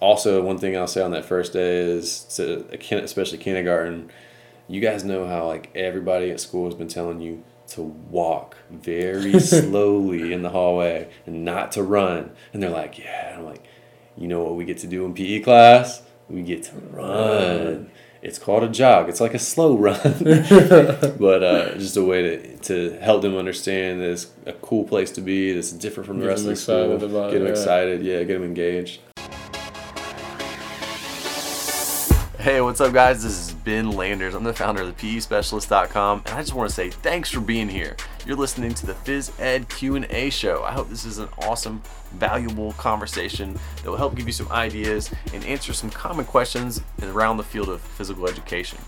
also one thing I'll say on that first day is to especially kindergarten. You guys know how like everybody at school has been telling you to walk very slowly in the hallway and not to run, and they're like, yeah. And I'm like, you know what we get to do in PE class? We get to run. It's called a jog. It's like a slow run, but uh, just a way to, to help them understand that it's a cool place to be. That's different from the get rest of the school. get them it, excited, yeah, get them engaged. Hey, what's up, guys? This is Ben Landers. I'm the founder of the PESpecialist.com, and I just want to say thanks for being here. You're listening to the Phys Ed Q&A show. I hope this is an awesome, valuable conversation that will help give you some ideas and answer some common questions around the field of physical education.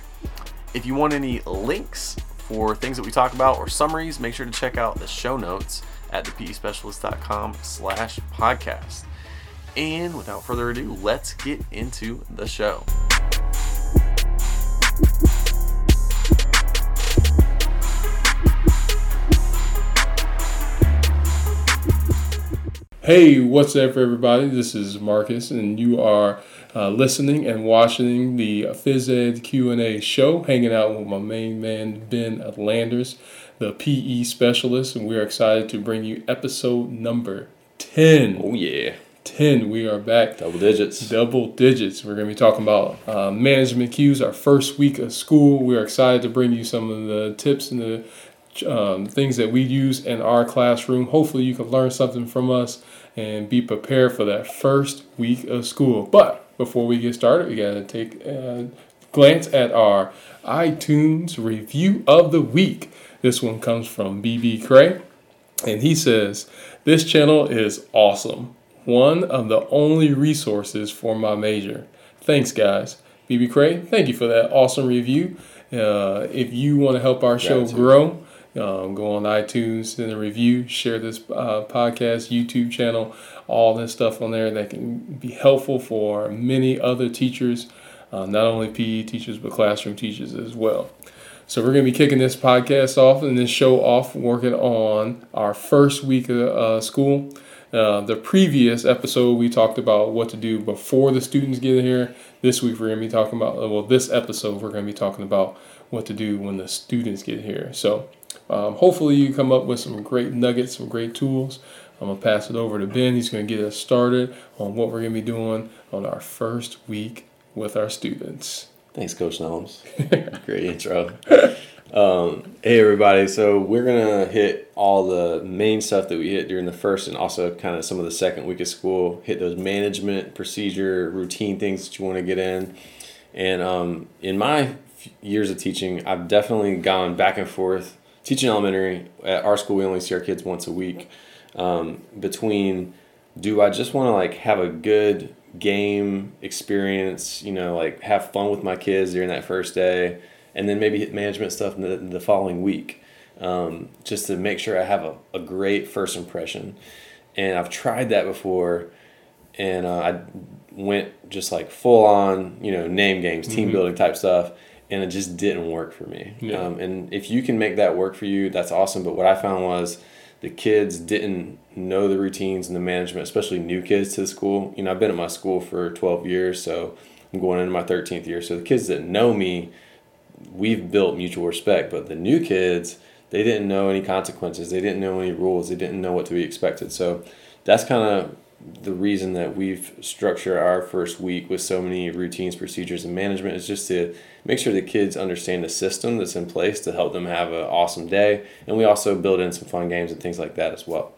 If you want any links for things that we talk about or summaries, make sure to check out the show notes at thepespecialist.com slash podcast. And without further ado, let's get into the show. Hey, what's up, everybody? This is Marcus, and you are uh, listening and watching the Phys Ed Q&A show, hanging out with my main man, Ben Landers, the PE specialist, and we are excited to bring you episode number 10. Oh, yeah. 10. We are back. Double digits. Double digits. We're going to be talking about uh, management cues, our first week of school. We are excited to bring you some of the tips and the um, things that we use in our classroom. Hopefully, you can learn something from us and be prepared for that first week of school. But before we get started, we got to take a glance at our iTunes review of the week. This one comes from BB Cray, and he says, This channel is awesome one of the only resources for my major. Thanks, guys. BB Cray, thank you for that awesome review. Uh, if you want to help our show grow, um, go on iTunes, send a review, share this uh, podcast, YouTube channel, all this stuff on there that can be helpful for many other teachers, uh, not only PE teachers, but classroom teachers as well. So we're going to be kicking this podcast off and this show off working on our first week of uh, school. Uh, the previous episode, we talked about what to do before the students get here. This week, we're going to be talking about, well, this episode, we're going to be talking about what to do when the students get here. So, um, hopefully, you come up with some great nuggets, some great tools. I'm going to pass it over to Ben. He's going to get us started on what we're going to be doing on our first week with our students. Thanks, Coach Nelms. great intro. Um, hey everybody, so we're gonna hit all the main stuff that we hit during the first and also kind of some of the second week of school. Hit those management, procedure, routine things that you want to get in. And um, in my years of teaching, I've definitely gone back and forth teaching elementary. At our school, we only see our kids once a week. Um, between do I just want to like have a good game experience, you know, like have fun with my kids during that first day and then maybe management stuff in the, the following week, um, just to make sure I have a, a great first impression. And I've tried that before, and uh, I went just like full on, you know, name games, team mm-hmm. building type stuff, and it just didn't work for me. Yeah. Um, and if you can make that work for you, that's awesome. But what I found was the kids didn't know the routines and the management, especially new kids to the school. You know, I've been at my school for 12 years, so I'm going into my 13th year. So the kids that know me we've built mutual respect. But the new kids, they didn't know any consequences. They didn't know any rules. They didn't know what to be expected. So that's kind of the reason that we've structured our first week with so many routines, procedures, and management is just to make sure the kids understand the system that's in place to help them have an awesome day. And we also build in some fun games and things like that as well.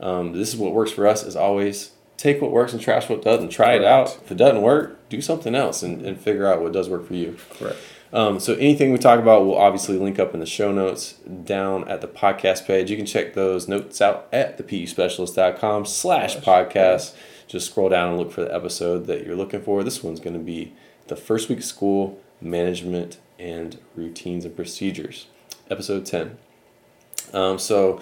Um, this is what works for us as always. Take what works and trash what doesn't. Try Correct. it out. If it doesn't work, do something else and, and figure out what does work for you. Correct. Um, so anything we talk about will obviously link up in the show notes down at the podcast page. You can check those notes out at thepespecialist.com slash podcast. Just scroll down and look for the episode that you're looking for. This one's going to be the first week of school management and routines and procedures, episode 10. Um, so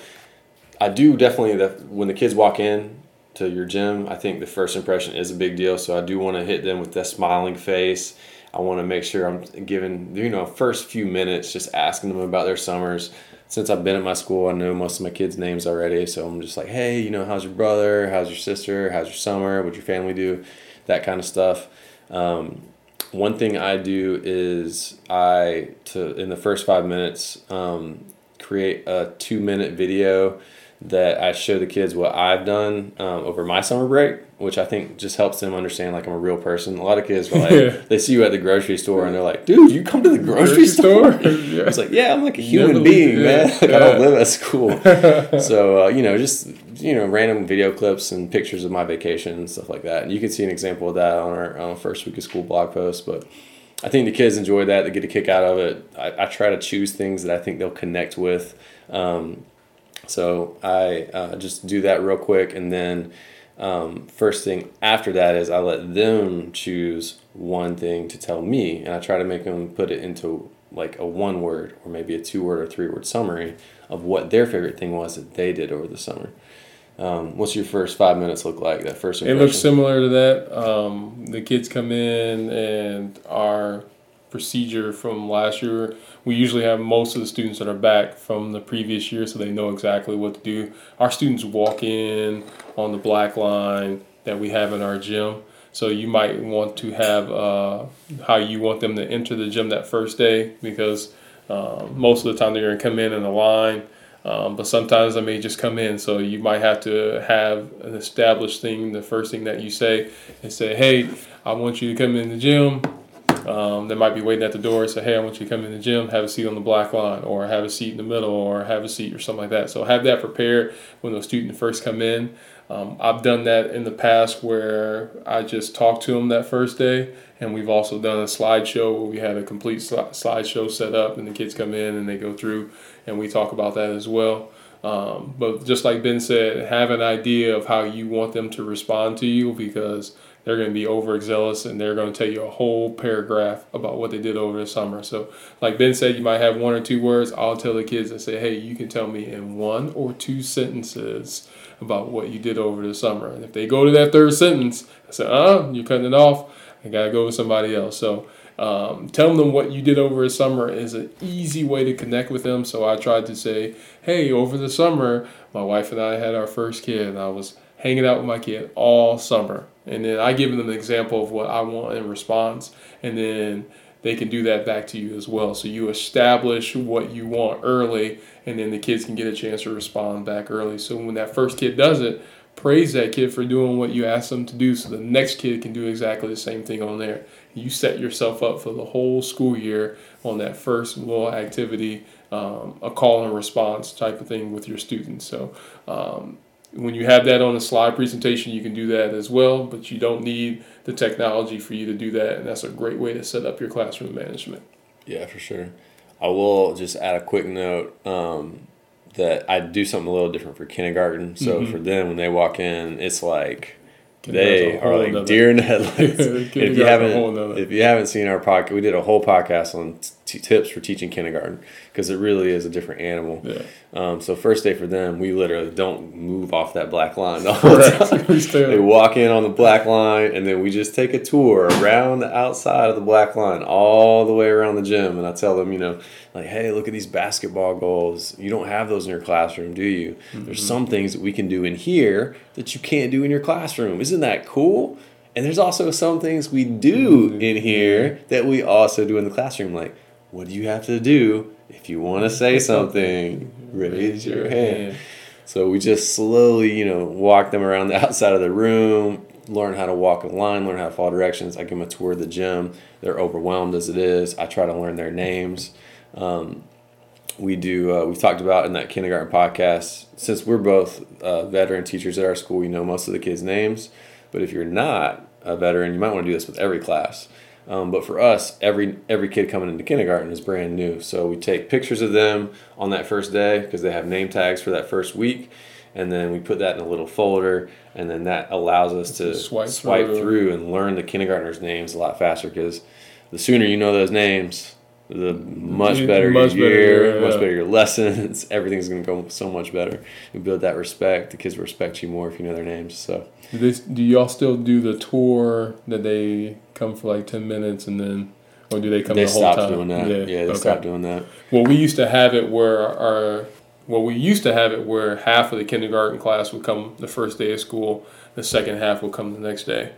I do definitely that when the kids walk in to your gym, I think the first impression is a big deal. So I do want to hit them with that smiling face I want to make sure I'm giving, you know, first few minutes just asking them about their summers. Since I've been at my school, I know most of my kids' names already. So I'm just like, hey, you know, how's your brother? How's your sister? How's your summer? What'd your family do? that kind of stuff. Um, one thing I do is I to in the first five minutes um, create a two minute video that I show the kids what I've done um, over my summer break, which I think just helps them understand like I'm a real person. A lot of kids like, they see you at the grocery store and they're like, dude, you come to the grocery, store? yeah. It's like, yeah, I'm like a human being, yeah. man. Like, yeah. I don't live at school. so, uh, you know, just, you know, random video clips and pictures of my vacation and stuff like that. And you can see an example of that on our, on first week of school blog post. But I think the kids enjoy that. They get a kick out of it. I, I try to choose things that I think they'll connect with. Um, so I uh, just do that real quick, and then um, first thing after that is I let them choose one thing to tell me, and I try to make them put it into like a one word or maybe a two word or three word summary of what their favorite thing was that they did over the summer. Um, what's your first five minutes look like? That first impression? It looks similar to that. Um, the kids come in and our procedure from last year we usually have most of the students that are back from the previous year so they know exactly what to do. Our students walk in on the black line that we have in our gym. So you might want to have uh, how you want them to enter the gym that first day because uh, most of the time they're going to come in in a line. Um, but sometimes they may just come in. So you might have to have an established thing. The first thing that you say is say, "Hey, I want you to come in the gym um, they might be waiting at the door say, hey, I want you to come in the gym, have a seat on the black line, or have a seat in the middle, or have a seat or something like that. So have that prepared when those students first come in. Um, I've done that in the past where I just talked to them that first day, and we've also done a slideshow where we had a complete slideshow set up, and the kids come in and they go through, and we talk about that as well. Um, but just like Ben said, have an idea of how you want them to respond to you because they're going to be overzealous and they're going to tell you a whole paragraph about what they did over the summer. So, like Ben said, you might have one or two words. I'll tell the kids and say, hey, you can tell me in one or two sentences about what you did over the summer. And if they go to that third sentence, I say, uh, you're cutting it off. I got to go with somebody else. So, um, telling them what you did over the summer is an easy way to connect with them. So I tried to say, hey, over the summer, my wife and I had our first kid, and I was hanging out with my kid all summer. And then I give them an example of what I want in response, and then they can do that back to you as well. So you establish what you want early, and then the kids can get a chance to respond back early. So when that first kid does it, praise that kid for doing what you asked them to do so the next kid can do exactly the same thing on there. You set yourself up for the whole school year on that first little activity, um, a call and response type of thing with your students. So um, when you have that on a slide presentation, you can do that as well, but you don't need the technology for you to do that, and that's a great way to set up your classroom management. Yeah, for sure. I will just add a quick note um, that I do something a little different for kindergarten. So mm-hmm. for them, when they walk in, it's like they are like deer in headlights. if you haven't, if you haven't seen our podcast, we did a whole podcast on t- tips for teaching kindergarten because it really is a different animal. Yeah. Um, so first day for them, we literally don't move off that black line the whole time. they walk in on the black line, and then we just take a tour around the outside of the black line, all the way around the gym. And I tell them, you know, like, hey, look at these basketball goals. You don't have those in your classroom, do you? Mm-hmm. There's some things that we can do in here that you can't do in your classroom. Isn't that cool? And there's also some things we do mm-hmm. in here that we also do in the classroom, like what do you have to do if you want to say something? Raise your hand. So we just slowly, you know, walk them around the outside of the room, learn how to walk a line, learn how to follow directions. I give them a tour of the gym. They're overwhelmed as it is. I try to learn their names. Um, we do. Uh, we've talked about in that kindergarten podcast. Since we're both uh, veteran teachers at our school, we know most of the kids' names. But if you're not a veteran, you might want to do this with every class. Um, but for us, every every kid coming into kindergarten is brand new. So we take pictures of them on that first day because they have name tags for that first week, and then we put that in a little folder, and then that allows us to swipe, swipe through. through and learn the kindergartners' names a lot faster. Because the sooner you know those names, the much better much your year, better, yeah. much better your lessons. Everything's going to go so much better. You build that respect. The kids respect you more if you know their names. So, do, they, do y'all still do the tour that they come for like ten minutes and then, or do they come they the whole time? doing that. Yeah, yeah they okay. stopped doing that. Well, we used to have it where our well, we used to have it where half of the kindergarten class would come the first day of school, the second half would come the next day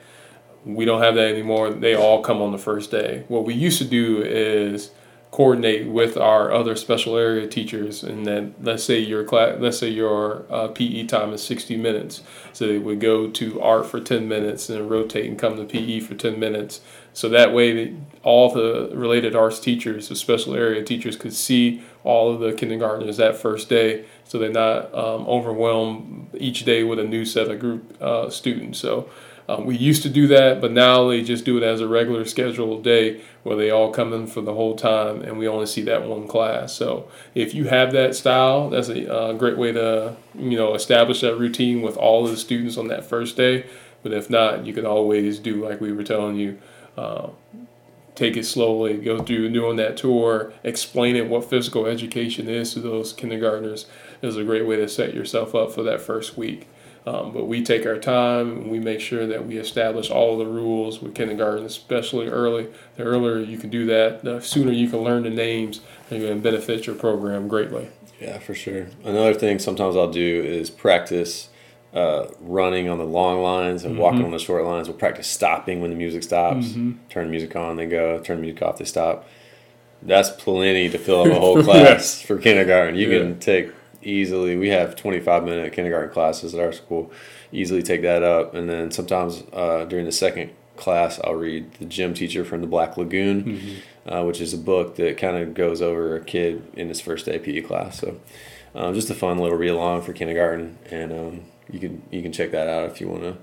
we don't have that anymore. They all come on the first day. What we used to do is coordinate with our other special area teachers, and then let's say your class, let's say your uh, PE time is sixty minutes, so they would go to art for ten minutes and rotate and come to PE for ten minutes. So that way, all the related arts teachers, the special area teachers, could see all of the kindergartners that first day, so they're not um, overwhelmed each day with a new set of group uh, students. So um, we used to do that, but now they just do it as a regular scheduled day where they all come in for the whole time and we only see that one class. So if you have that style, that's a uh, great way to you know establish that routine with all of the students on that first day. But if not, you can always do like we were telling you. Uh, take it slowly, go through doing that tour, explaining what physical education is to those kindergartners is a great way to set yourself up for that first week. Um, but we take our time we make sure that we establish all the rules with kindergarten, especially early. The earlier you can do that, the sooner you can learn the names, and you can benefit your program greatly. Yeah, for sure. Another thing sometimes I'll do is practice uh, running on the long lines and mm-hmm. walking on the short lines. We'll practice stopping when the music stops. Mm-hmm. Turn the music on, they go. Turn the music off, they stop. That's plenty to fill up a whole class for kindergarten. You yeah. can take easily. We have 25 minute kindergarten classes at our school. Easily take that up. And then sometimes uh, during the second class, I'll read The Gym Teacher from the Black Lagoon, mm-hmm. uh, which is a book that kind of goes over a kid in his first day PE class. So um, just a fun little read along for kindergarten. And um, you can you can check that out if you want to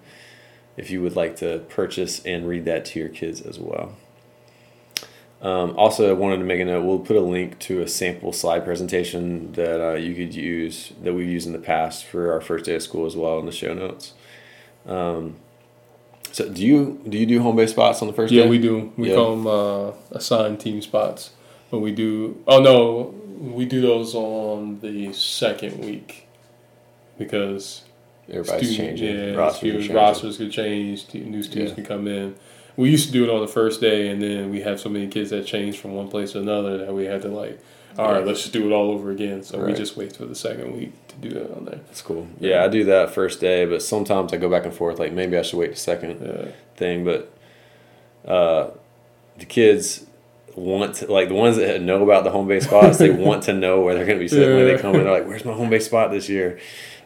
if you would like to purchase and read that to your kids as well. Um, also, I wanted to make a note. We'll put a link to a sample slide presentation that uh, you could use that we've used in the past for our first day of school as well in the show notes. Um, so, do you do you do home base spots on the first yeah, day? Yeah, we do. We yeah. call them uh, assigned team spots. But we do. Oh no, we do those on the second week because everybody's student, changing. Yeah, rosters, rosters could change. New students yeah. can come in we used to do it on the first day, and then we have so many kids that changed from one place to another that we had to like, all right, let's just do it all over again. So right. we just wait for the second week to do that on there. That's cool. Yeah, I do that first day, but sometimes I go back and forth. Like maybe I should wait the second yeah. thing, but uh, the kids want to like the ones that know about the home base spots. they want to know where they're going to be sitting yeah. when they come in. They're like, "Where's my home base spot this year?"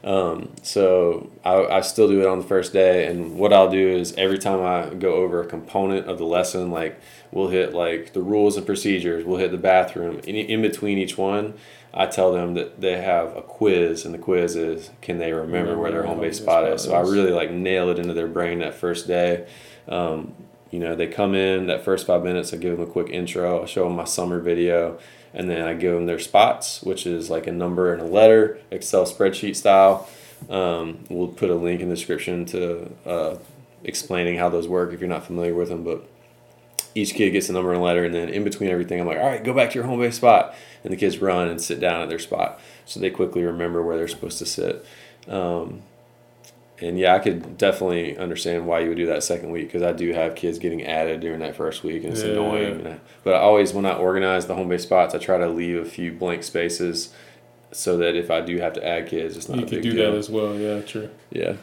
Um, so I, I still do it on the first day, and what I'll do is every time I go over a component of the lesson, like we'll hit like the rules and procedures, we'll hit the bathroom. In, in between each one, I tell them that they have a quiz, and the quiz is can they remember, remember where their home base spot is. So I really like nail it into their brain that first day. Um, you know, they come in that first five minutes. I give them a quick intro. I show them my summer video and then I give them their spots, which is like a number and a letter, Excel spreadsheet style. Um, we'll put a link in the description to uh, explaining how those work if you're not familiar with them. But each kid gets a number and a letter, and then in between everything, I'm like, all right, go back to your home base spot, and the kids run and sit down at their spot, so they quickly remember where they're supposed to sit. Um, and yeah, I could definitely understand why you would do that second week because I do have kids getting added during that first week, and it's yeah. annoying. I, but I always, when I organize the home base spots, I try to leave a few blank spaces so that if I do have to add kids, it's not. You could do deal. that as well. Yeah, true. Yeah.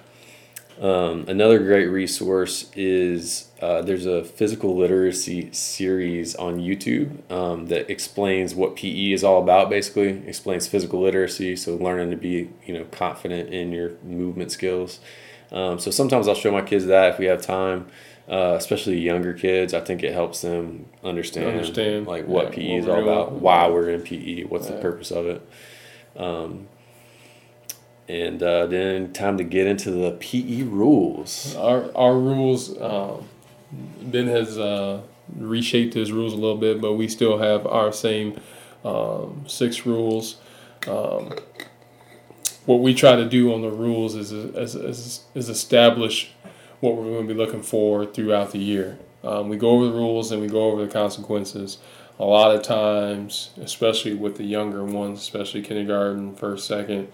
Um, another great resource is uh, there's a physical literacy series on YouTube um, that explains what PE is all about. Basically, explains physical literacy, so learning to be you know confident in your movement skills. Um, so sometimes I'll show my kids that if we have time, uh, especially younger kids. I think it helps them understand, understand. like what yeah, PE is all about, why we're in PE, what's yeah. the purpose of it. Um, and uh, then time to get into the PE rules. Our our rules. Um, ben has uh, reshaped his rules a little bit, but we still have our same um, six rules. Um, what we try to do on the rules is, is, is, is establish what we're going to be looking for throughout the year. Um, we go over the rules and we go over the consequences. A lot of times, especially with the younger ones, especially kindergarten, first, second,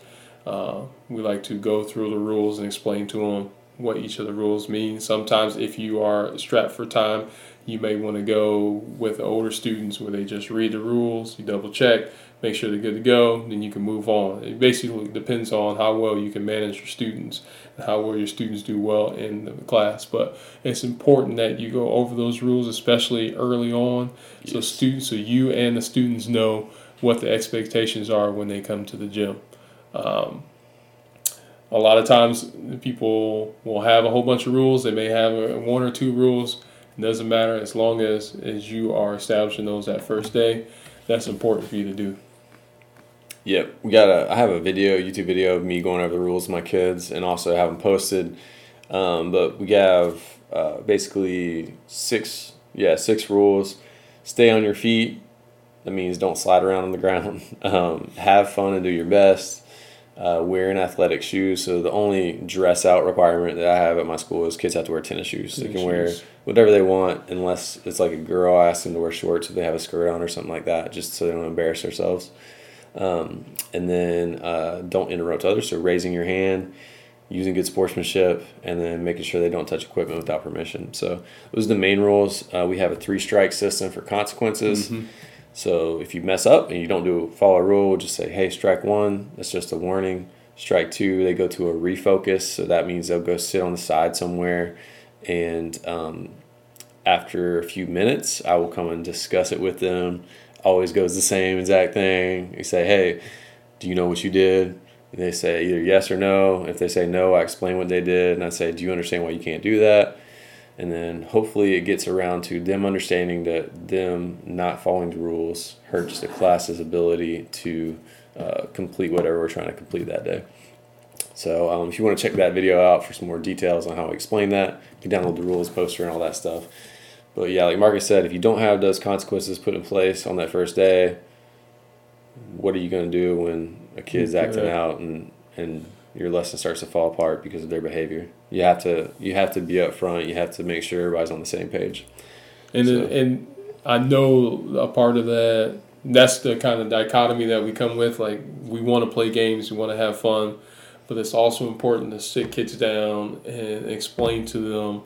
uh, we like to go through the rules and explain to them what each of the rules mean. Sometimes, if you are strapped for time, you may want to go with older students where they just read the rules, you double check, make sure they're good to go, then you can move on. It basically depends on how well you can manage your students and how well your students do well in the class. But it's important that you go over those rules, especially early on, yes. so students, so you and the students know what the expectations are when they come to the gym. Um, a lot of times people will have a whole bunch of rules. They may have one or two rules. It doesn't matter as long as, as you are establishing those that first day. That's important for you to do. Yep, we got a. I have a video, YouTube video of me going over the rules with my kids, and also have them posted. Um, but we have uh, basically six, yeah, six rules. Stay on your feet. That means don't slide around on the ground. Um, have fun and do your best uh, wearing athletic shoes. So the only dress out requirement that I have at my school is kids have to wear tennis shoes. Tennis they can wear whatever they want unless it's like a girl. I ask them to wear shorts if they have a skirt on or something like that, just so they don't embarrass themselves. Um, and then uh, don't interrupt others. So raising your hand, using good sportsmanship, and then making sure they don't touch equipment without permission. So those are the main rules. Uh, we have a three strike system for consequences. Mm-hmm. So if you mess up and you don't do follow a rule, just say, hey, strike one, that's just a warning. Strike two, they go to a refocus. So that means they'll go sit on the side somewhere. And um, after a few minutes, I will come and discuss it with them. Always goes the same exact thing. You say, hey, do you know what you did? And they say either yes or no. If they say no, I explain what they did. And I say, do you understand why you can't do that? And then hopefully it gets around to them understanding that them not following the rules hurts the class's ability to uh, complete whatever we're trying to complete that day. So um, if you want to check that video out for some more details on how I explain that, you can download the rules poster and all that stuff. But yeah, like Marcus said, if you don't have those consequences put in place on that first day, what are you going to do when a kid's acting out and, and your lesson starts to fall apart because of their behavior. You have to you have to be upfront. You have to make sure everybody's on the same page. And so. and I know a part of that. That's the kind of dichotomy that we come with. Like we want to play games, we want to have fun, but it's also important to sit kids down and explain to them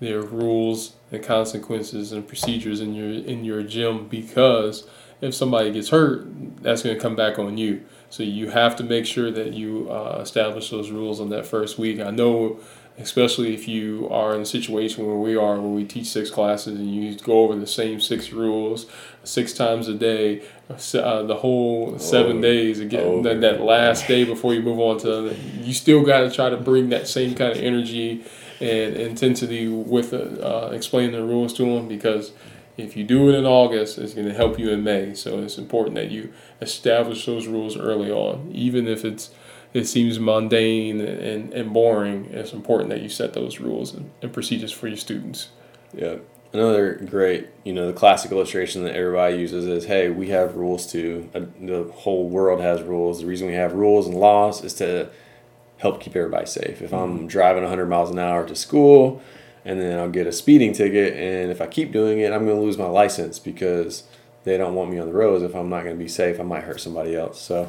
their rules and consequences and procedures in your in your gym because if somebody gets hurt, that's going to come back on you. So you have to make sure that you uh, establish those rules on that first week. I know, especially if you are in a situation where we are, where we teach six classes and you go over the same six rules six times a day, uh, the whole seven oh, days again. Oh, that, that last day before you move on to, you still got to try to bring that same kind of energy and intensity with uh, explaining the rules to them because if you do it in August, it's going to help you in May. So it's important that you establish those rules early on, even if it's it seems mundane and, and boring. It's important that you set those rules and, and procedures for your students. Yeah. Another great, you know, the classic illustration that everybody uses is, "Hey, we have rules too. Uh, the whole world has rules. The reason we have rules and laws is to help keep everybody safe. If I'm mm-hmm. driving 100 miles an hour to school, and then I'll get a speeding ticket. And if I keep doing it, I'm going to lose my license because they don't want me on the roads. If I'm not going to be safe, I might hurt somebody else. So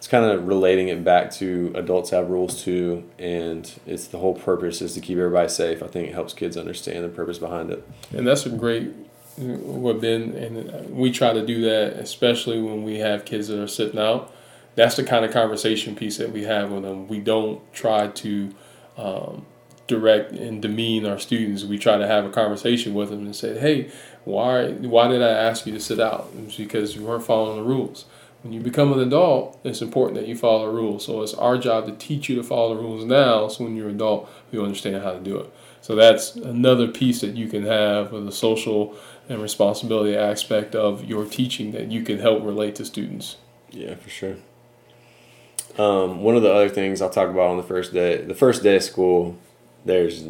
it's kind of relating it back to adults have rules too, and it's the whole purpose is to keep everybody safe. I think it helps kids understand the purpose behind it. And that's a great what Ben and we try to do that, especially when we have kids that are sitting out. That's the kind of conversation piece that we have with them. We don't try to um, direct and demean our students. We try to have a conversation with them and say, "Hey, why why did I ask you to sit out? It's because you weren't following the rules. When you become an adult, it's important that you follow the rules. So it's our job to teach you to follow the rules now. So when you're an adult, you understand how to do it. So that's another piece that you can have of the social and responsibility aspect of your teaching that you can help relate to students. Yeah, for sure. Um, one of the other things I'll talk about on the first day, the first day of school, there's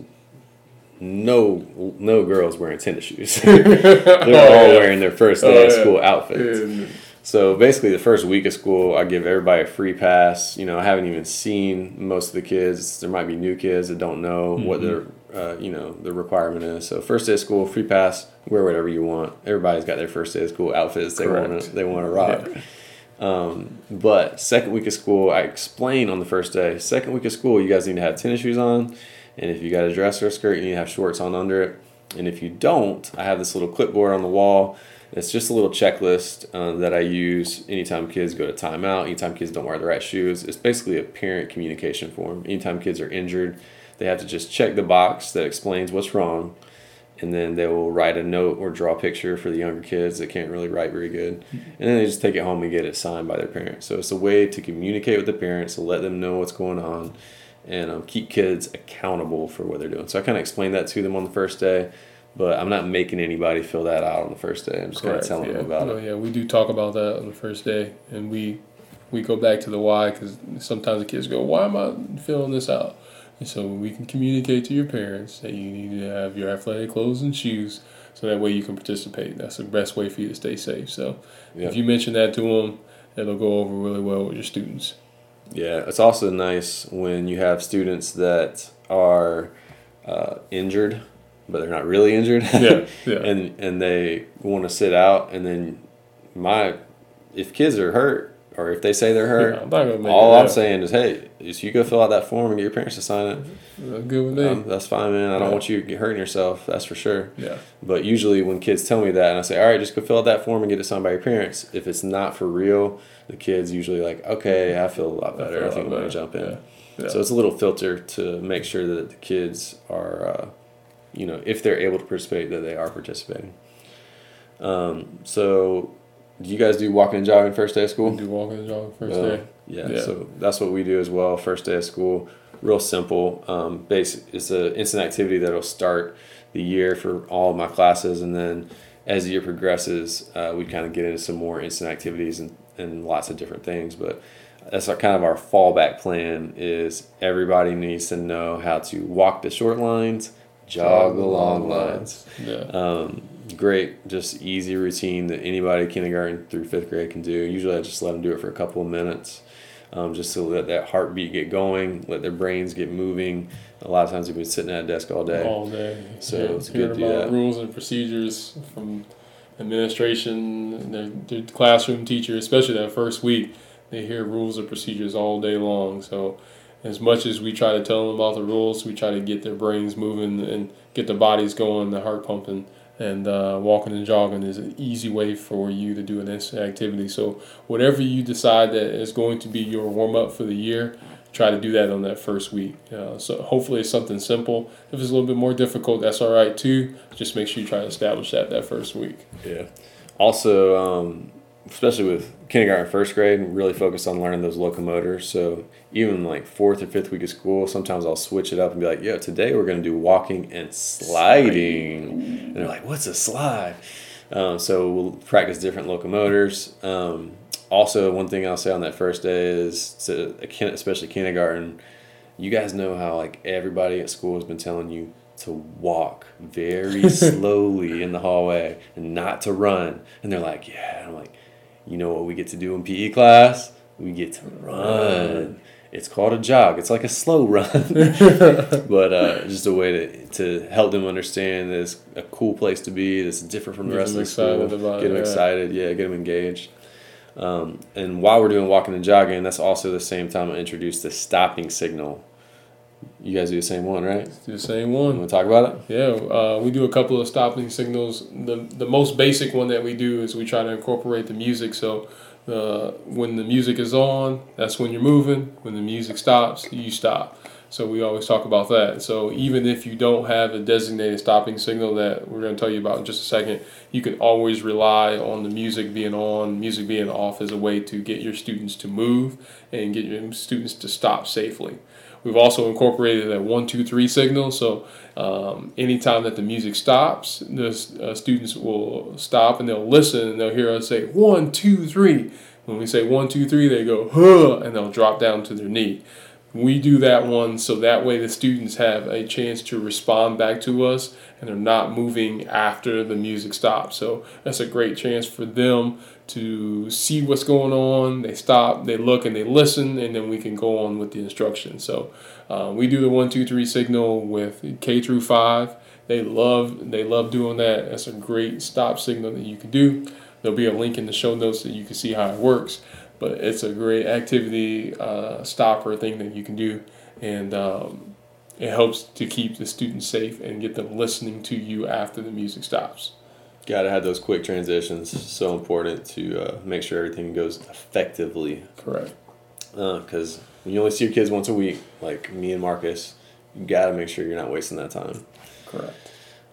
no no girls wearing tennis shoes. They're oh, all yeah. wearing their first day oh, of school yeah. outfits. Yeah. So basically, the first week of school, I give everybody a free pass. You know, I haven't even seen most of the kids. There might be new kids that don't know mm-hmm. what their uh, you know the requirement is. So first day of school, free pass. Wear whatever you want. Everybody's got their first day of school outfits they want to they want to rock. Um, but second week of school, I explain on the first day. Second week of school, you guys need to have tennis shoes on And if you got a dress or a skirt, you need to have shorts on under it. And if you don't, I have this little clipboard on the wall. It's just a little checklist uh, that I use anytime kids go to timeout, anytime kids don't wear the right shoes. It's basically a parent communication form. Anytime kids are injured, they have to just check the box that explains what's wrong and then they will write a note or draw a picture for the younger kids that can't really write very good and then they just take it home and get it signed by their parents so it's a way to communicate with the parents to let them know what's going on and um, keep kids accountable for what they're doing so i kind of explained that to them on the first day but i'm not making anybody fill that out on the first day i'm just kind of telling yeah. them about no, it yeah we do talk about that on the first day and we we go back to the why because sometimes the kids go why am i filling this out and so we can communicate to your parents that you need to have your athletic clothes and shoes so that way you can participate. That's the best way for you to stay safe. So if you mention that to them, it'll go over really well with your students. Yeah, it's also nice when you have students that are uh, injured, but they're not really injured. Yeah, yeah. and and they want to sit out, and then my if kids are hurt, or if they say they're hurt, Yeah, I'm not gonna make all I'm saying is, hey, is you go fill out that form and get your parents to sign it. Uh, Good with me. Um, that's fine, man. I don't Yeah. want you hurting yourself. That's for sure. yeah. But usually, when kids tell me that, and I say, "All right, just go fill out that form and get it signed by your parents," if it's not for real, the kids usually like, "Okay, I feel a lot better. I, a think I'm gonna jump in." Yeah. Yeah. So it's a little filter to make sure that the kids are, uh, you know, if they're able to participate, that they are participating. Um, so, do you guys do walking and jogging first day of school? do walking and jogging first Uh, day. Yeah, Yeah. so that's what we do as well. First day of school, real simple. Um, basic. It's an instant activity that'll start the year for all of my classes, and then as the year progresses, uh, we kind of get into some more instant activities and, and lots of different things. But that's our kind of our fallback plan. Is everybody needs to know how to walk the short lines, jog the long lines. Yeah. Um, great, just easy routine that anybody kindergarten through fifth grade can do. Usually, I just let them do it for a couple of minutes, um, just to let that heartbeat get going, let their brains get moving. A lot of times, they've been sitting at a desk all day. all day. So Yeah, it's good to do about that. rules and procedures from administration, their, their classroom teacher, especially that first week. They hear rules and procedures all day long. So, as much as we try to tell them about the rules, we try to get their brains moving and get their bodies going, the heart pumping. And uh, walking and jogging is an easy way for you to do an instant activity. So, whatever you decide that is going to be your warm up for the year, try to do that on that first week. Uh, so hopefully it's something simple. If it's a little bit more difficult, that's all right too. Just make sure you try to establish that that first week. Yeah. Also, um, especially with kindergarten, first grade, really focus on learning those locomotors. So even like fourth or fifth week of school, sometimes I'll switch it up and be like, "Yo, today we're gonna do walking and sliding," and they're like, "What's a slide?" Um, so we'll practice different locomotors. Um, also, one thing I'll say on that first day is, to, especially kindergarten, you guys know how like everybody at school has been telling you to walk very slowly in the hallway and not to run. And they're like, yeah. And I'm like, you know what we get to do in PE class? We get to run. It's called a jog. It's like a slow run, but uh, just a way to, to help them understand that it's a cool place to be. It's different from the rest of the school. about get them yeah. excited, yeah. Get them engaged. Um, and while we're doing walking and jogging, that's also the same time I introduce the stopping signal. You guys do the same one, right? Do the same one. want to talk about it? Yeah, uh, we do a couple of stopping signals. The the most basic one that we do is we try to incorporate the music. So uh, when the music is on, that's when you're moving. When the music stops, you stop. So we always talk about that. So even if you don't have a designated stopping signal that we're going to tell you about in just a second, you can always rely on the music being on, music being off as a way to get your students to move and get your students to stop safely. We've also incorporated a one, two, three signal. So um, anytime that the music stops, the uh, students will stop and they'll listen and they'll hear us say one, two, three. When we say one, two, three, they go huh, and they'll drop down to their knee. We do that one so that way the students have a chance to respond back to us and they're not moving after the music stops. So that's a great chance for them to see what's going on. They stop, they look, and they listen, and then we can go on with the instruction. So uh, we do the one, two, three signal with K through five. They love they love doing that. That's a great stop signal that you can do. There'll be a link in the show notes that you can see how it works. But it's a great activity uh, stopper thing that you can do, and um, it helps to keep the students safe and get them listening to you after the music stops. Got to have those quick transitions. So important to uh, make sure everything goes effectively. Correct. Because uh, when you only see your kids once a week, like me and Marcus, you got to make sure you're not wasting that time. Correct.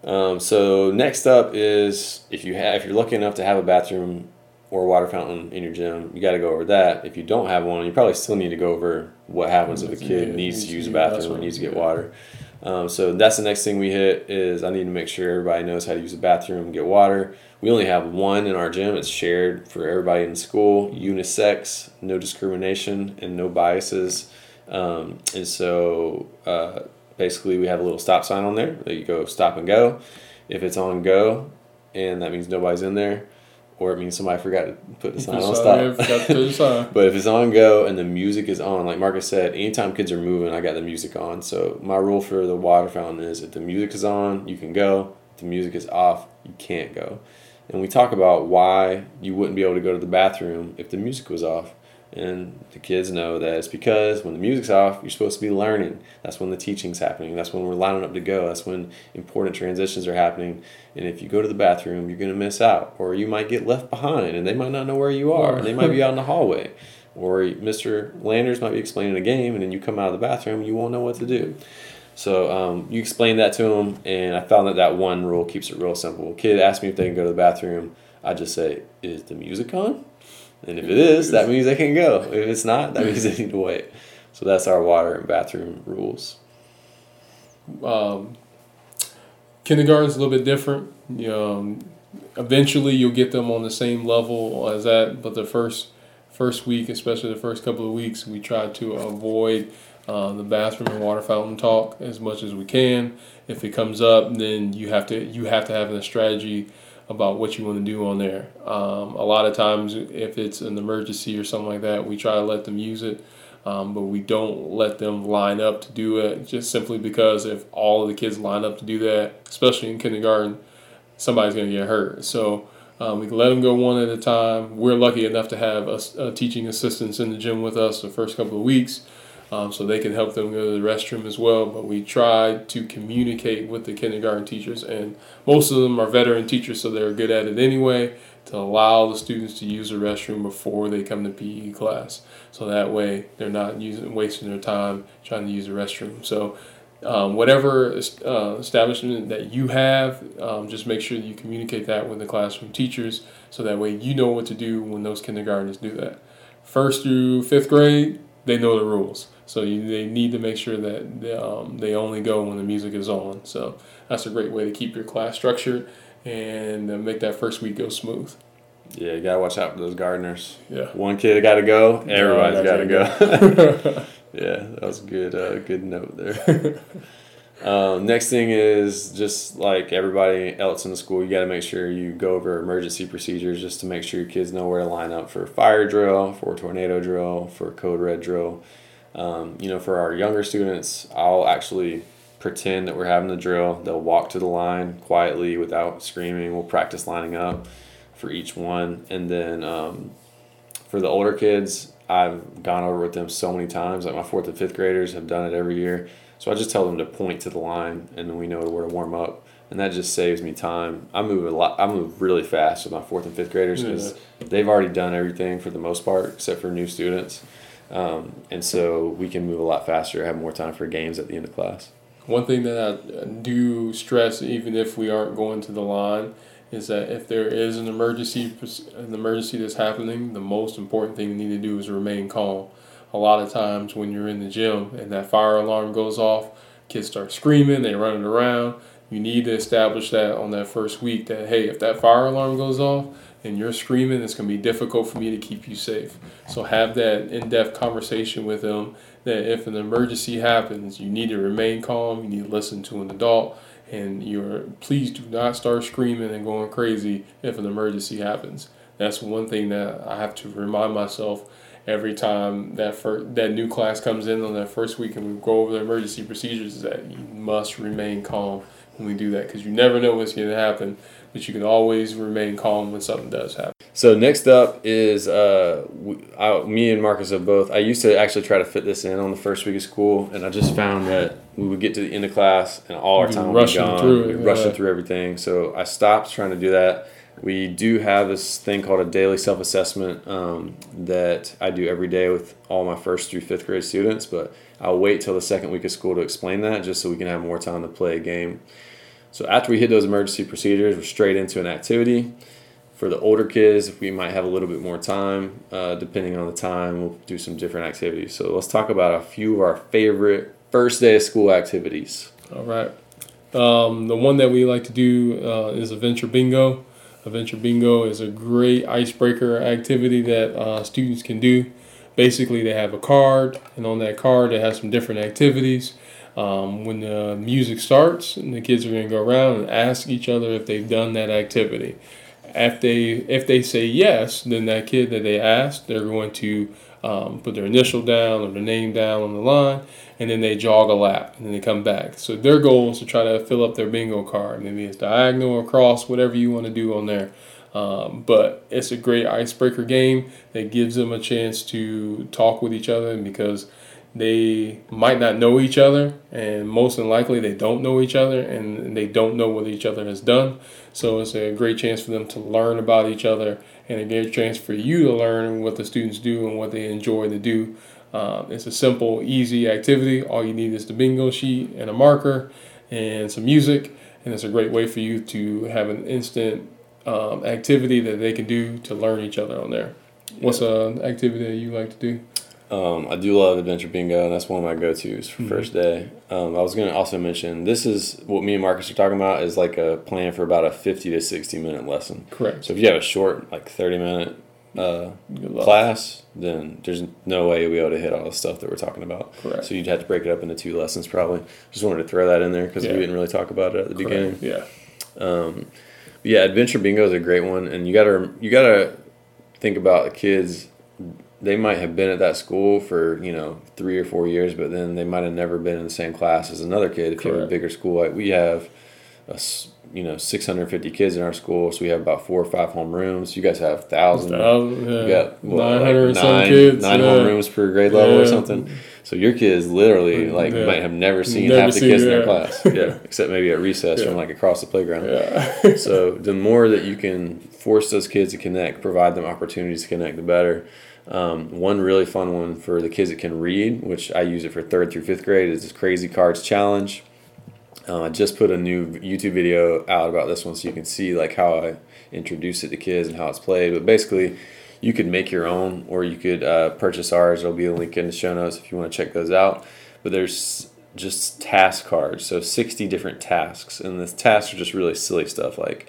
Um, so next up is if you have if you're lucky enough to have a bathroom or a water fountain in your gym, you got to go over that. If you don't have one, you probably still need to go over what happens if a kid needs to use a bathroom or needs to get water. Um, so that's the next thing we hit is I need to make sure everybody knows how to use a bathroom and get water. We only have one in our gym. It's shared for everybody in school, unisex, no discrimination, and no biases. Um, and so uh, basically, we have a little stop sign on there that you go stop and go. If it's on go, and that means nobody's in there, or it means somebody forgot to put the sign on stop. but if it's on go and the music is on, like Marcus said, anytime kids are moving, I got the music on. So my rule for the water fountain is if the music is on, you can go. If the music is off, you can't go. And we talk about why you wouldn't be able to go to the bathroom if the music was off. And the kids know that it's because when the music's off, you're supposed to be learning. That's when the teaching's happening. That's when we're lining up to go. That's when important transitions are happening. And if you go to the bathroom, you're going to miss out, or you might get left behind, and they might not know where you are. they might be out in the hallway, or Mr. Landers might be explaining a game, and then you come out of the bathroom, you won't know what to do. So um, you explain that to them, and I found that that one rule keeps it real simple. Kid asks me if they can go to the bathroom. I just say, "Is the music on?" And if it is, that means they can go. If it's not, that means they need to wait. So that's our water and bathroom rules. Um, kindergarten's a little bit different. You know, eventually, you'll get them on the same level as that, but the first first week, especially the first couple of weeks, we try to avoid uh, the bathroom and water fountain talk as much as we can. If it comes up, then you have to you have to have a strategy about what you want to do on there. Um, a lot of times, if it's an emergency or something like that, we try to let them use it, um, but we don't let them line up to do it just simply because if all of the kids line up to do that, especially in kindergarten, somebody's going to get hurt. So um, we can let them go one at a time. We're lucky enough to have a, a teaching assistants in the gym with us the first couple of weeks um, so they can help them go to the restroom as well. But we try to communicate with the kindergarten teachers, and most of them are veteran teachers, so they're good at it anyway. To allow the students to use the restroom before they come to PE class, so that way they're not using wasting their time trying to use the restroom. So. Um, whatever uh, establishment that you have, um, just make sure you communicate that with the classroom teachers so that way you know what to do when those kindergartners do that. First through fifth grade, they know the rules. So you, they need to make sure that they, um, they only go when the music is on. So that's a great way to keep your class structured and uh, make that first week go smooth. Yeah, you gotta watch out for those gardeners. Yeah, one kid got to go, everybody's got to go. yeah, that was a good, uh, good note there. um, next thing is just like everybody else in the school, you got to make sure you go over emergency procedures just to make sure your kids know where to line up for fire drill, for tornado drill, for code red drill. Um, you know, for our younger students, I'll actually pretend that we're having the drill. They'll walk to the line quietly without screaming. We'll practice lining up for each one. And then um, for the older kids, I've gone over with them so many times. Like my fourth and fifth graders have done it every year. So I just tell them to point to the line and then we know where to warm up. And that just saves me time. I move a lot. I move really fast with my fourth and fifth graders because yeah. they've already done everything for the most part, except for new students. Um, and so we can move a lot faster, have more time for games at the end of class. One thing that I do stress, even if we aren't going to the line, is that if there is an emergency, an emergency that's happening, the most important thing you need to do is remain calm. A lot of times when you're in the gym and that fire alarm goes off, kids start screaming, they running around. You need to establish that on that first week that hey, if that fire alarm goes off, and you're screaming, it's going to be difficult for me to keep you safe. So have that in-depth conversation with them that if an emergency happens, you need to remain calm, you need to listen to an adult, and you're please do not start screaming and going crazy if an emergency happens. That's one thing that I have to remind myself every time that first, that new class comes in on that first week and we go over the emergency procedures is that you must remain calm when we do that because you never know what's going to happen, but you can always remain calm when something does happen. So next up is uh, I, me and Marcus have both. I used to actually try to fit this in on the first week of school, and I just found that we would get to the end of class and all our time would be rushing gone. through it, rushing yeah. through everything. So I stopped trying to do that. We do have this thing called a daily self assessment um, that I do every day with all my first through fifth grade students, but I'll wait till the second week of school to explain that just so we can have more time to play a game. So after we hit those emergency procedures, we're straight into an activity. For the older kids, we might have a little bit more time. Uh, depending on the time, we'll do some different activities. So let's talk about a few of our favorite first day of school activities. All right. Um, the one that we like to do uh, is Adventure Bingo. Adventure Bingo is a great icebreaker activity that uh, students can do. Basically, they have a card, and on that card, it has some different activities. Um, when the music starts, and the kids are going to go around and ask each other if they've done that activity. If they if they say yes, then that kid that they asked, they're going to um, put their initial down or their name down on the line, and then they jog a lap and then they come back. So their goal is to try to fill up their bingo card. Maybe it's diagonal or cross, whatever you want to do on there. Um, but it's a great icebreaker game that gives them a chance to talk with each other because they might not know each other, and most than likely they don't know each other, and they don't know what each other has done. So it's a great chance for them to learn about each other, and a great chance for you to learn what the students do and what they enjoy to do. Um, it's a simple, easy activity. All you need is the bingo sheet and a marker and some music, and it's a great way for you to have an instant um, activity that they can do to learn each other on there. What's an activity that you like to do? Um, I do love Adventure Bingo, and that's one of my go tos for Mhm. first day. Um, I was going to also mention this is what me and Marcus are talking about is like a plan for about a 50 to 60 minute lesson. Correct. So if you have a short, like 30 minute uh, class, then there's no way you'll be able to hit all the stuff that we're talking about. Correct. So you'd have to break it up into two lessons probably. Just wanted to throw that in there because Yeah. we didn't really talk about it at the beginning. Yeah. Um, yeah, Adventure Bingo is a great one, and you gotta you gotta think about the kids. They might have been at that school for you know three or four years, but then they might have never been in the same class as another kid. If you have a bigger school, like we have, a you know, six hundred fifty kids in our school, so we have about four or five home rooms. You guys have thousand. Thousand, You got nine like nine- kids. nine yeah. home rooms per grade level or something. So your kids literally mm, like Yeah. might have never seen Never half the seen- kids in their class. Yeah, except maybe at recess Yeah. from like across the playground. Yeah. so the more that you can force those kids to connect, provide them opportunities to connect, the better. Um, one really fun one for the kids that can read, which I use it for third through fifth grade, is this Crazy Cards Challenge. Uh, I just put a new YouTube video out about this one, so you can see like how I introduce it to kids and how it's played. But basically, you could make your own, or you could uh, purchase ours. There'll be a link in the show notes if you want to check those out. But there's just task cards, so 60 different tasks, and the tasks are just really silly stuff like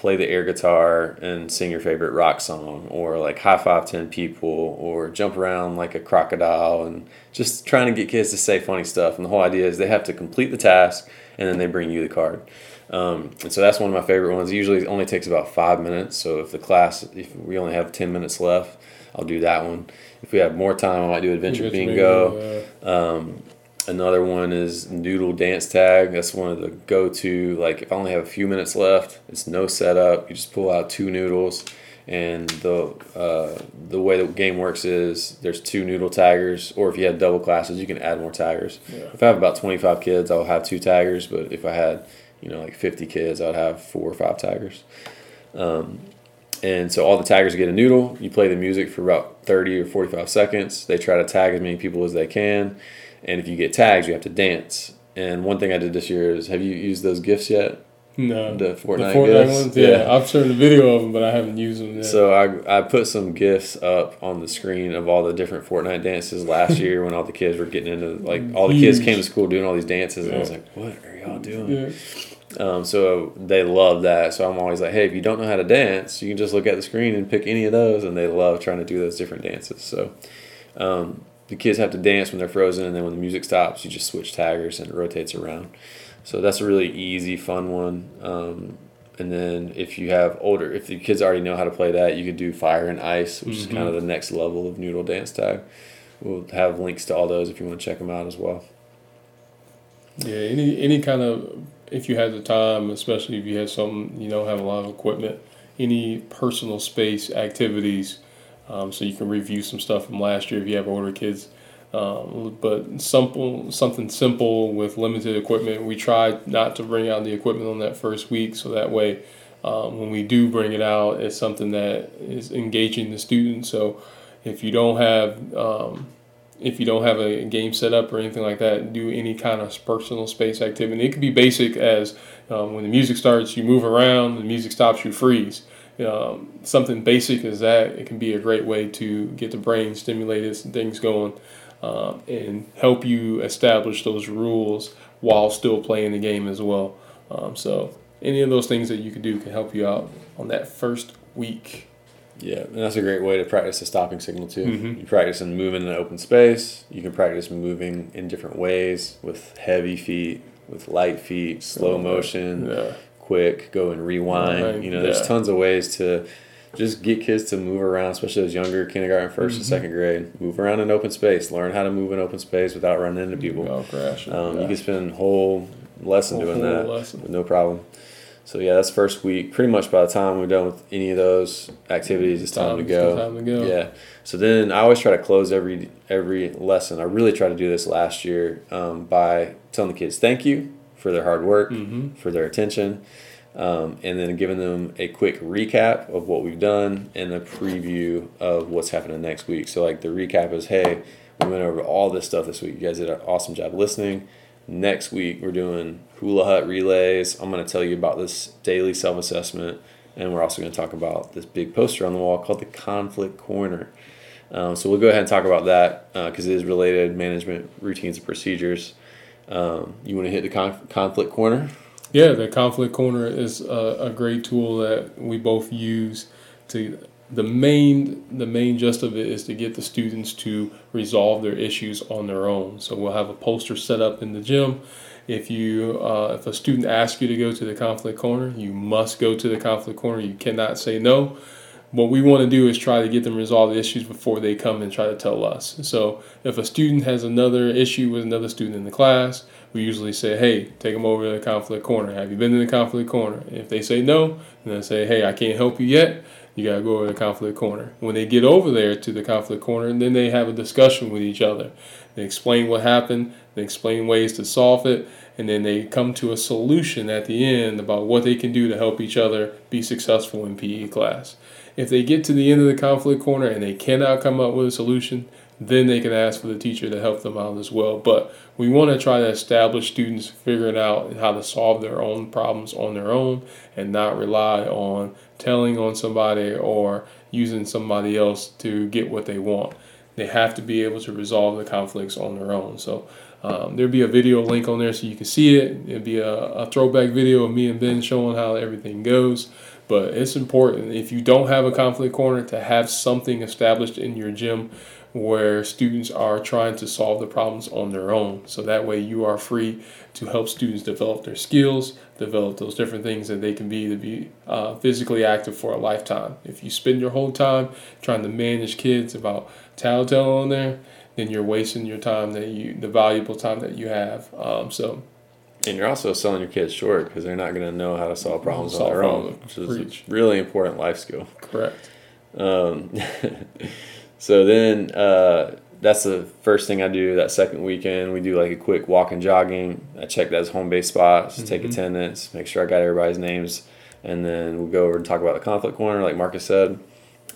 play the air guitar and sing your favorite rock song, or like high five 10 people, or jump around like a crocodile, and just trying to get kids to say funny stuff. And the whole idea is they have to complete the task and then they bring you the card. Um, and so that's one of my favorite ones. It usually only takes about five minutes. So if the class, if we only have 10 minutes left, I'll do that one. If we have more time, I might do Adventure Bingo. Bingo, Um, another one is Noodle Dance Tag. That's one of the go to. Like if I only have a few minutes left, it's no setup. You just pull out two noodles, and the uh, the way the game works is there's two noodle taggers, or if you had double classes, you can add more taggers. Yeah. If I have about 25 kids, I'll have two taggers. But if I had you know like 50 kids, I'd have four or five taggers. Um, and so all the taggers get a noodle. You play the music for about 30 or 45 seconds. They try to tag as many people as they can. And if you get tags, you have to dance. And one thing I did this year is have you used those gifts yet? No. The The Fortnite, Fortnite gifts? ones, yeah. I've seen the video of them, but I haven't used them yet. So I, I put some gifs up on the screen of all the different Fortnite dances last year when all the kids were getting into like all the kids came to school doing all these dances and I was like, what are y'all doing? yeah. Um, so they love that. So I'm always like, hey, if you don't know how to dance, you can just look at the screen and pick any of those, and they love trying to do those different dances. So um, the kids have to dance when they're frozen, and then when the music stops, you just switch taggers and it rotates around. So that's a really easy, fun one. Um, and then if you have older, if the kids already know how to play that, you could do fire and ice, which is kind of the next level of noodle dance tag. We'll have links to all those if you want to check them out as well. Yeah, any any kind of if you had the time, especially if you had some, you know, have a lot of equipment, any personal space activities, um, so you can review some stuff from last year if you have older kids. Um, but simple, something simple with limited equipment. We try not to bring out the equipment on that first week, so that way, um, when we do bring it out, it's something that is engaging the student. So, if you don't have um, if you don't have a game set up or anything like that, do any kind of personal space activity. It could be basic as um, when the music starts, you move around, the music stops, you freeze. Um, something basic as that, it can be a great way to get the brain stimulated and things going um, and help you establish those rules while still playing the game as well. Um, so, any of those things that you can do can help you out on that first week. Yeah, and that's a great way to practice a stopping signal too. Mm-hmm. You practice in moving in an open space. You can practice moving in different ways with heavy feet, with light feet, slow motion, yeah. Quick, go and rewind. Right. You know, there's yeah. tons of ways to just get kids to move around, especially those younger kindergarten, 1st mm-hmm. and second grade. Move around in open space. Learn how to move in open space without running into people. Oh, crash. Um, yeah. You can spend a whole lesson whole, doing whole that lesson. with no problem. So yeah, that's first week. Pretty much by the time we're done with any of those activities, it's time, time to go. Time to go. Yeah. So then I always try to close every every lesson. I really tried to do this last year um, by telling the kids thank you for their hard work, mm-hmm. for their attention, um, and then giving them a quick recap of what we've done and a preview of what's happening next week. So like the recap is, hey, we went over all this stuff this week. You guys did an awesome job listening. Next week, we're doing hula hut relays. I'm going to tell you about this daily self assessment, and we're also going to talk about this big poster on the wall called the Conflict Corner. Um, so we'll go ahead and talk about that because uh, it is related management routines and procedures. Um, you want to hit the conf- conflict corner? Yeah, the conflict corner is a, a great tool that we both use to the main the main gist of it is to get the students to resolve their issues on their own. So we'll have a poster set up in the gym. If you uh, if a student asks you to go to the conflict corner, you must go to the conflict corner. You cannot say no. What we want to do is try to get them resolve the issues before they come and try to tell us. So if a student has another issue with another student in the class, we usually say, hey, take them over to the conflict corner. Have you been in the conflict corner? If they say no, then say, hey, I can't help you yet you got to go over to the conflict corner. When they get over there to the conflict corner, and then they have a discussion with each other. They explain what happened, they explain ways to solve it, and then they come to a solution at the end about what they can do to help each other be successful in PE class. If they get to the end of the conflict corner and they cannot come up with a solution, then they can ask for the teacher to help them out as well. But we want to try to establish students figuring out how to solve their own problems on their own and not rely on telling on somebody or using somebody else to get what they want. They have to be able to resolve the conflicts on their own. So um, there'll be a video link on there so you can see it. It'll be a, a throwback video of me and Ben showing how everything goes. But it's important if you don't have a conflict corner to have something established in your gym where students are trying to solve the problems on their own. So that way you are free to help students develop their skills, develop those different things that they can be to be uh, physically active for a lifetime. If you spend your whole time trying to manage kids about tattletale on there, then you're wasting your time that you, the valuable time that you have. Um, so. And you're also selling your kids short because they're not going to know how to solve problems solve on their own, which is Preach. a really important life skill. Correct. Um, So then uh, that's the first thing I do that second weekend. We do like a quick walk and jogging. I check that as home base spots, mm-hmm. take attendance, make sure I got everybody's names, and then we'll go over and talk about the conflict corner, like Marcus said.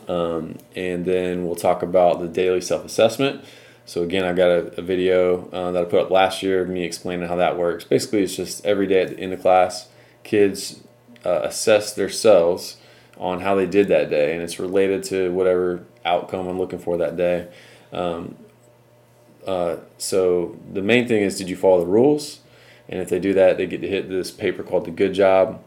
Um, and then we'll talk about the daily self assessment. So again, I've got a, a video uh, that I put up last year of me explaining how that works. Basically, it's just every day at the end of class, kids uh, assess themselves on how they did that day, and it's related to whatever outcome I'm looking for that day. Um, uh, so the main thing is, did you follow the rules? And if they do that, they get to hit this paper called the good job.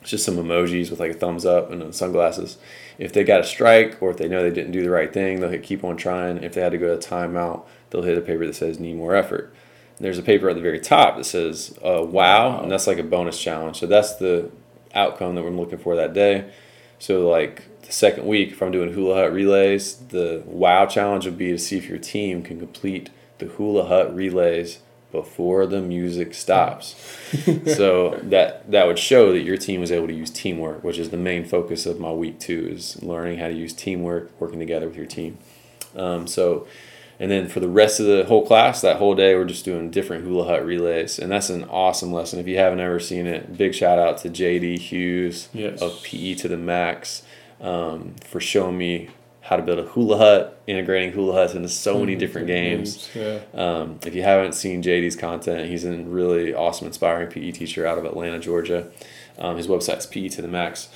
It's just some emojis with like a thumbs up and sunglasses. If they got a strike or if they know they didn't do the right thing, they'll hit keep on trying. If they had to go to timeout, they'll hit a paper that says need more effort. And there's a paper at the very top that says uh, wow, and that's like a bonus challenge. So that's the outcome that we're looking for that day. So like the second week, if I'm doing hula hut relays, the wow challenge would be to see if your team can complete the hula hut relays before the music stops. so that that would show that your team was able to use teamwork, which is the main focus of my week two is learning how to use teamwork, working together with your team. Um, so, and then for the rest of the whole class, that whole day, we're just doing different hula hut relays, and that's an awesome lesson. If you haven't ever seen it, big shout out to JD Hughes Yes. of PE to the Max um, for showing me how to build a hula hut, integrating hula huts into so many different games. Yeah. Um, if you haven't seen JD's content, he's a really awesome, inspiring PE teacher out of Atlanta, Georgia. Um, his website's PE to the Max.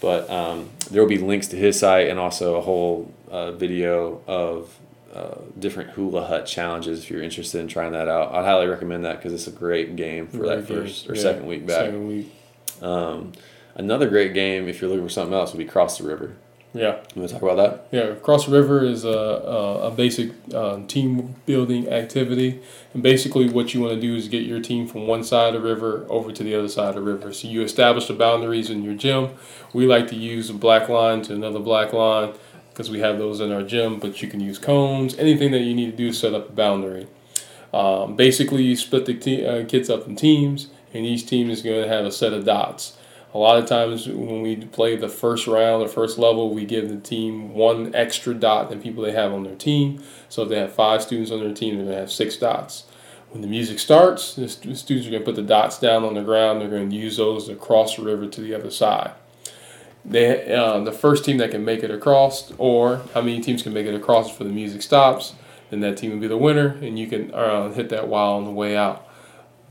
But um, there will be links to his site and also a whole uh, video of uh, different hula hut challenges if you're interested in trying that out. I'd highly recommend that because it's a great game for that Great first game. or Yeah. second week back. Second week. Um, another great game if you're looking for something else would be Cross the River. Yeah. You want to talk about that? Yeah, Cross River is a, a, a basic uh, team building activity. And basically, what you want to do is get your team from one side of the river over to the other side of the river. So you establish the boundaries in your gym. We like to use a black line to another black line because we have those in our gym, but you can use cones. Anything that you need to do to set up a boundary. Um, basically, you split the te- uh, kids up in teams, and each team is going to have a set of dots. A lot of times, when we play the first round or first level, we give the team one extra dot than people they have on their team. So if they have five students on their team, they're going to have six dots. When the music starts, the students are going to put the dots down on the ground. They're going to use those to cross the river to the other side. They, uh, the first team that can make it across, or how many teams can make it across before the music stops, then that team will be the winner, and you can uh, hit that while on the way out.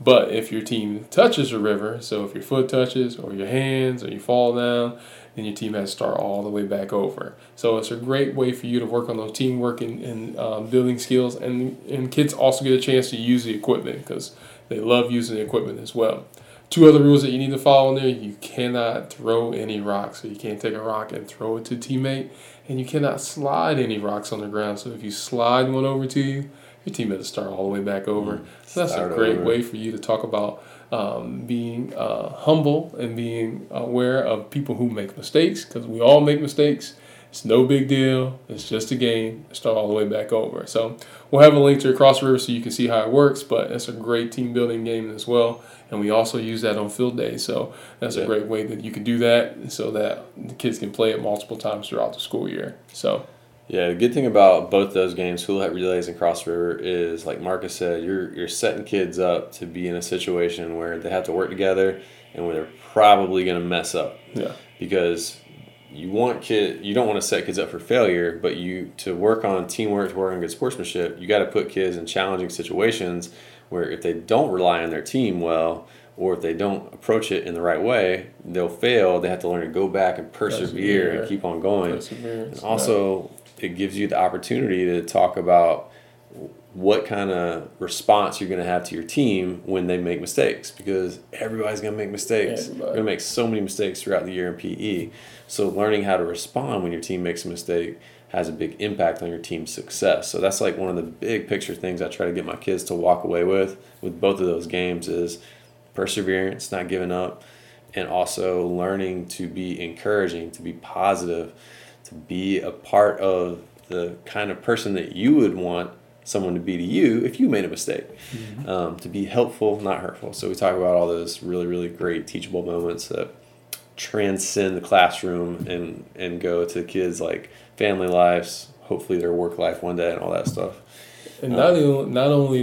But if your team touches the river, so if your foot touches, or your hands, or you fall down, then your team has to start all the way back over. So it's a great way for you to work on those teamwork and, and um, building skills, and and kids also get a chance to use the equipment because they love using the equipment as well. Two other rules that you need to follow in there: you cannot throw any rocks, so you can't take a rock and throw it to a teammate, and you cannot slide any rocks on the ground. So if you slide one over to you, your team to start all the way back over. So that's Start a great over. way for you to talk about um, being uh, humble and being aware of people who make mistakes because we all make mistakes. It's no big deal. It's just a game. Start all the way back over. So we'll have a link to Across the River so you can see how it works. But it's a great team building game as well, and we also use that on field day. So that's Yeah. a great way that you can do that so that the kids can play it multiple times throughout the school year. So Yeah, the good thing about both those games, Hula Hut Relays and Cross River, is like Marcus said, you're you're setting kids up to be in a situation where they have to work together and where they're probably going to mess up yeah, because you want kid you don't want to set kids up for failure, but you to work on teamwork, to work on good sportsmanship, you got to put kids in challenging situations where if they don't rely on their team well. Or if they don't approach it in the right way, they'll fail. They have to learn to go back and persevere Persevere. and keep on going. perseverance. And also, it gives you the opportunity to talk about what kind of response you're going to have to your team when they make mistakes because everybody's going to make mistakes. Everybody. You're going to make so many mistakes throughout the year in PE. So, learning how to respond when your team makes a mistake has a big impact on your team's success. So, that's like one of the big picture things I try to get my kids to walk away with with both of those games is perseverance, not giving up, and also learning to be encouraging, to be positive, to be a part of the kind of person that you would want someone to be to you if you made a mistake. Um, to be helpful, not hurtful. So we talk about all those really, really great teachable moments that transcend the classroom and and go to the kids like family lives, hopefully their work life one day and all that stuff. And not only, not only,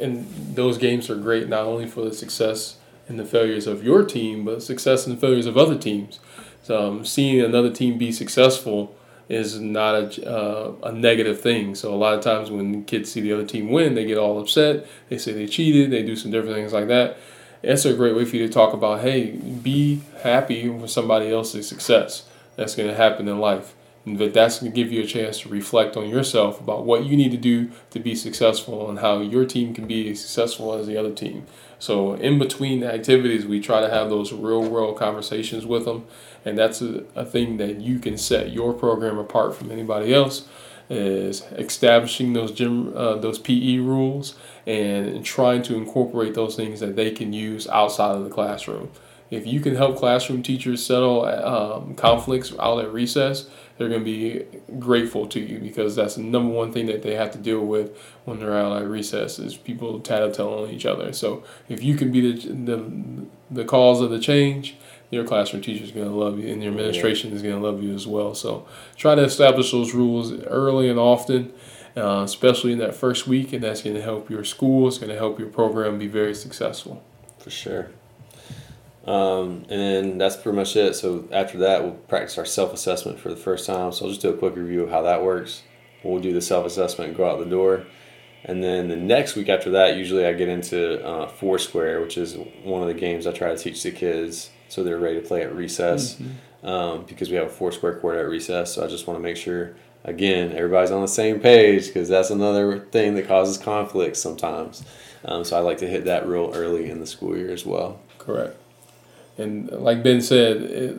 and those games are great not only for the success and the failures of your team, but success and failures of other teams. So um, seeing another team be successful is not a, uh, a negative thing. So a lot of times when kids see the other team win, they get all upset. They say they cheated. They do some different things like that. It's a great way for you to talk about, hey, be happy with somebody else's success. That's going to happen in life. And that that's going to give you a chance to reflect on yourself about what you need to do to be successful and how your team can be as successful as the other team. So in between the activities, we try to have those real world conversations with them, and that's a, a thing that you can set your program apart from anybody else. Is establishing those gym, uh, those PE rules, and trying to incorporate those things that they can use outside of the classroom. If you can help classroom teachers settle um, conflicts out at recess, they're going to be grateful to you because that's the number one thing that they have to deal with when they're out at recess is people tattling on each other. So if you can be the, the, the cause of the change, your classroom teacher is going to love you and your administration is going to love you as well. So try to establish those rules early and often. Uh, especially in that first week, and that's going to help your school. It's going to help your program be very successful. For sure. Um, and then that's pretty much it. So after that, we'll practice our self assessment for the first time. So I'll just do a quick review of how that works. We'll do the self assessment and go out the door. And then the next week after that, usually I get into uh, Foursquare, which is one of the games I try to teach the kids so they're ready to play at recess mm-hmm. um, because we have a Foursquare court at recess. So I just want to make sure, again, everybody's on the same page because that's another thing that causes conflict sometimes. Um, so I like to hit that real early in the school year as well. Correct. And like Ben said, it,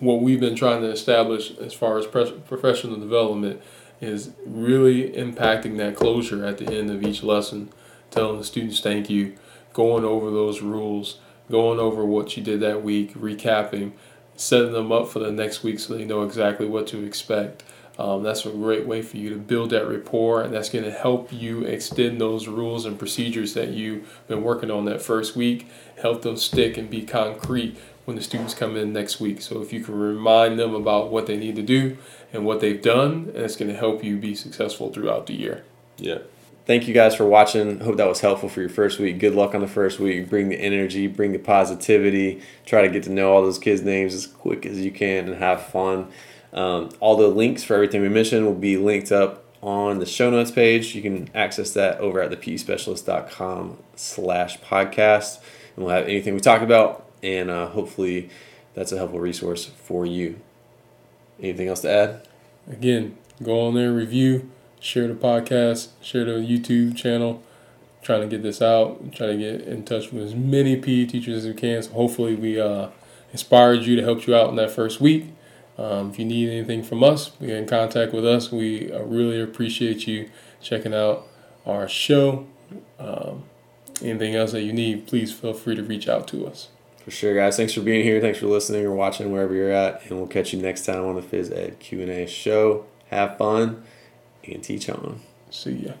what we've been trying to establish as far as professional development is really impacting that closure at the end of each lesson, telling the students thank you, going over those rules, going over what you did that week, recapping, setting them up for the next week so they know exactly what to expect. Um, that's a great way for you to build that rapport, and that's going to help you extend those rules and procedures that you've been working on that first week, help them stick and be concrete when the students come in next week. So if you can remind them about what they need to do and what they've done, and it's going to help you be successful throughout the year. Yeah. Thank you guys for watching. Hope that was helpful for your first week. Good luck on the first week. Bring the energy, bring the positivity. Try to get to know all those kids' names as quick as you can and have fun. Um, all the links for everything we mentioned will be linked up on the show notes page. You can access that over at thepespecialist.com slash podcast. And we'll have anything we talked about, and uh, hopefully that's a helpful resource for you. Anything else to add? Again, go on there, review, share the podcast, share the YouTube channel. Trying to get this out, trying to get in touch with as many PE teachers as we can. So hopefully we uh, inspired you to help you out in that first week. Um, if you need anything from us, get in contact with us. We uh, really appreciate you checking out our show. Um, anything else that you need, please feel free to reach out to us. For sure, guys. Thanks for being here. Thanks for listening or watching wherever you're at, and we'll catch you next time on the Phys Ed Q and A show. Have fun and teach on. See ya.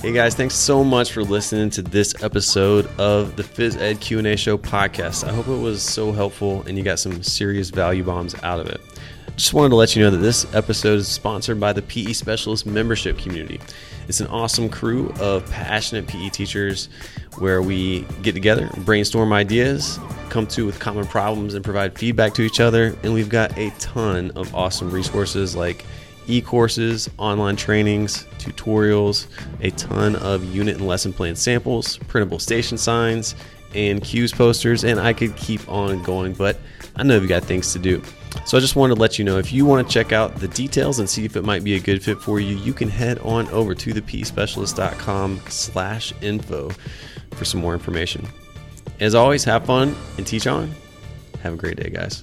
Hey guys, thanks so much for listening to this episode of the Phys Ed Q&A Show podcast. I hope it was so helpful and you got some serious value bombs out of it. Just wanted to let you know that this episode is sponsored by the PE Specialist membership community. It's an awesome crew of passionate PE teachers where we get together, brainstorm ideas, come to with common problems and provide feedback to each other, and we've got a ton of awesome resources like e courses, online trainings, tutorials, a ton of unit and lesson plan samples, printable station signs, and cues posters, and I could keep on going, but I know you've got things to do. So I just wanted to let you know if you want to check out the details and see if it might be a good fit for you, you can head on over to thepespecialist.com slash info for some more information. As always, have fun and teach on. Have a great day, guys.